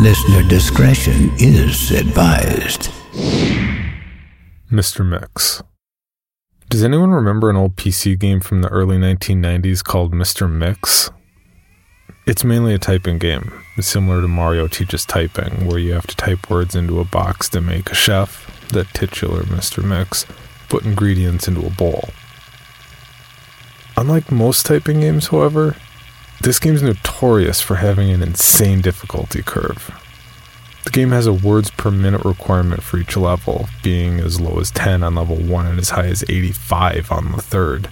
Listener discretion is advised. Mr. Mix. Does anyone remember an old PC game from the early 1990s called Mr. Mix? It's mainly a typing game, similar to Mario Teaches Typing, where you have to type words into a box to make a chef, the titular Mr. Mix, put ingredients into a bowl. Unlike most typing games, however, this game's notorious for having an insane difficulty curve. The game has a words per minute requirement for each level, being as low as 10 on level 1 and as high as 85 on the third.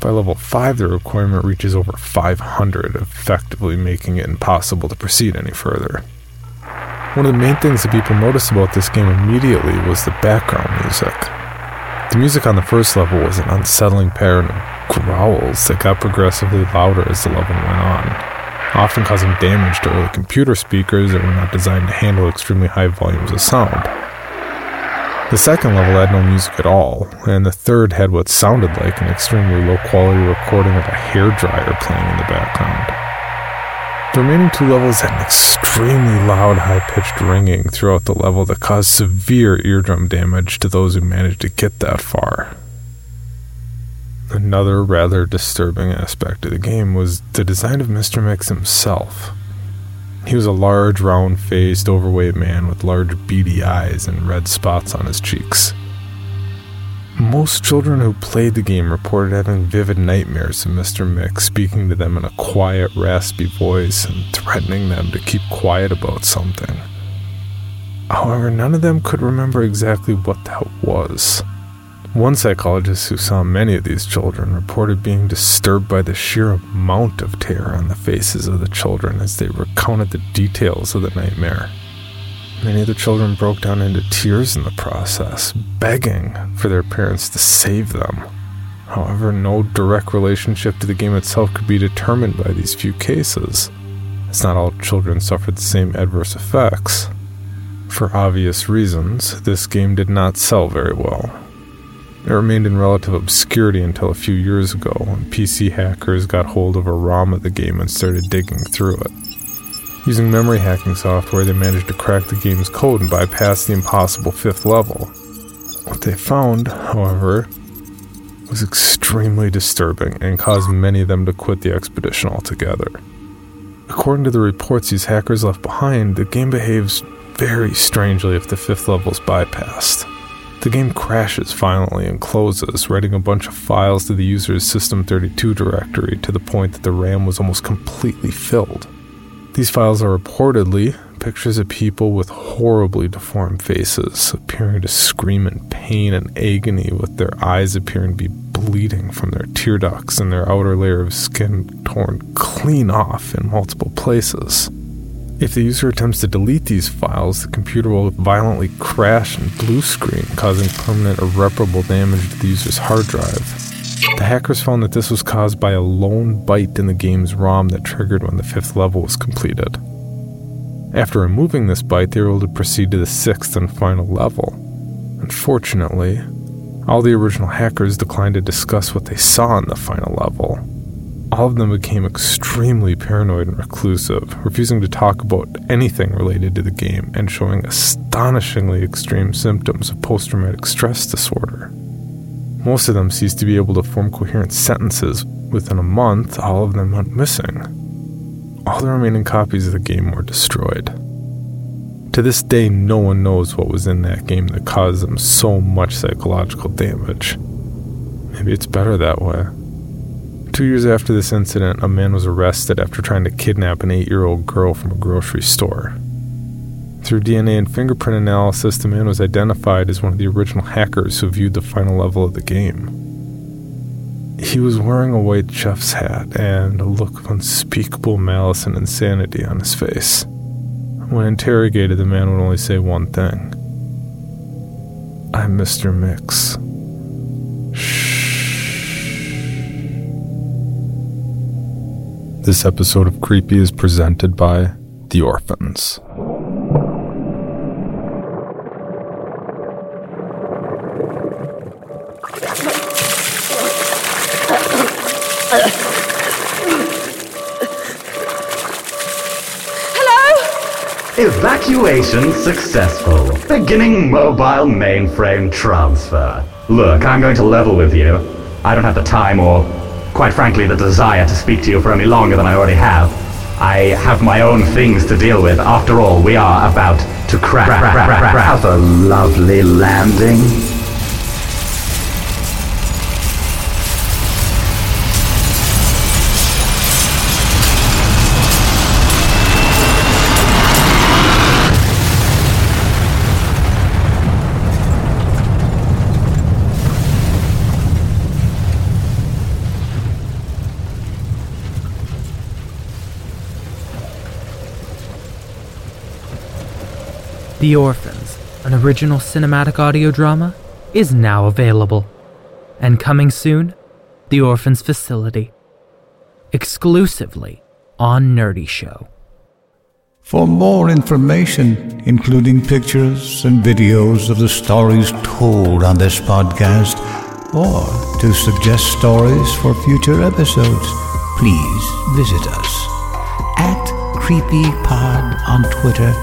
By level 5, the requirement reaches over 500, effectively making it impossible to proceed any further. One of the main things that people noticed about this game immediately was the background music. The music on the first level was an unsettling pattern growls that got progressively louder as the level went on, often causing damage to early computer speakers that were not designed to handle extremely high volumes of sound. The second level had no music at all, and the third had what sounded like an extremely low quality recording of a hairdryer playing in the background. The remaining two levels had an extremely loud, high pitched ringing throughout the level that caused severe eardrum damage to those who managed to get that far. Another rather disturbing aspect of the game was the design of Mr. Mix himself. He was a large, round faced, overweight man with large, beady eyes and red spots on his cheeks. Most children who played the game reported having vivid nightmares of Mr. Mix speaking to them in a quiet, raspy voice and threatening them to keep quiet about something. However, none of them could remember exactly what that was. One psychologist who saw many of these children reported being disturbed by the sheer amount of terror on the faces of the children as they recounted the details of the nightmare. Many of the children broke down into tears in the process, begging for their parents to save them. However, no direct relationship to the game itself could be determined by these few cases, as not all children suffered the same adverse effects. For obvious reasons, this game did not sell very well, it remained in relative obscurity until a few years ago when PC hackers got hold of a ROM of the game and started digging through it. Using memory hacking software, they managed to crack the game's code and bypass the impossible fifth level. What they found, however, was extremely disturbing and caused many of them to quit the expedition altogether. According to the reports these hackers left behind, the game behaves very strangely if the fifth level is bypassed. The game crashes violently and closes, writing a bunch of files to the user's System32 directory to the point that the RAM was almost completely filled. These files are reportedly pictures of people with horribly deformed faces, appearing to scream in pain and agony, with their eyes appearing to be bleeding from their tear ducts and their outer layer of skin torn clean off in multiple places. If the user attempts to delete these files, the computer will violently crash and blue screen, causing permanent irreparable damage to the user's hard drive. The hackers found that this was caused by a lone byte in the game's ROM that triggered when the fifth level was completed. After removing this byte, they were able to proceed to the sixth and final level. Unfortunately, all the original hackers declined to discuss what they saw in the final level, all of them became extremely paranoid and reclusive, refusing to talk about anything related to the game and showing astonishingly extreme symptoms of post traumatic stress disorder. Most of them ceased to be able to form coherent sentences. Within a month, all of them went missing. all the remaining copies of the game were destroyed. To this day, no one knows what was in that game that caused them so much psychological damage. Maybe it's better that way. Two years after this incident, a man was arrested after trying to kidnap an eight year old girl from a grocery store. Through DNA and fingerprint analysis, the man was identified as one of the original hackers who viewed the final level of the game. He was wearing a white chef's hat and a look of unspeakable malice and insanity on his face. When interrogated, the man would only say one thing I'm Mr. Mix. This episode of Creepy is presented by The Orphans. Hello? Evacuation successful. Beginning mobile mainframe transfer. Look, I'm going to level with you. I don't have the time or, quite frankly, the desire to speak to you for any longer than I already have. I have my own things to deal with. After all, we are about to crash. Have a lovely landing. The Orphans, an original cinematic audio drama, is now available. And coming soon, The Orphans Facility. Exclusively on Nerdy Show. For more information, including pictures and videos of the stories told on this podcast, or to suggest stories for future episodes, please visit us at CreepyPod on Twitter,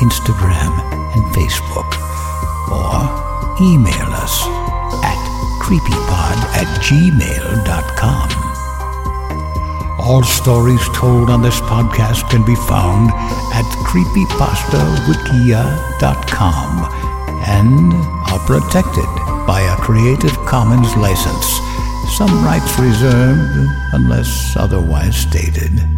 Instagram, and Facebook, or email us at creepypod at gmail.com. All stories told on this podcast can be found at creepypastawikia.com and are protected by a Creative Commons license. Some rights reserved unless otherwise stated.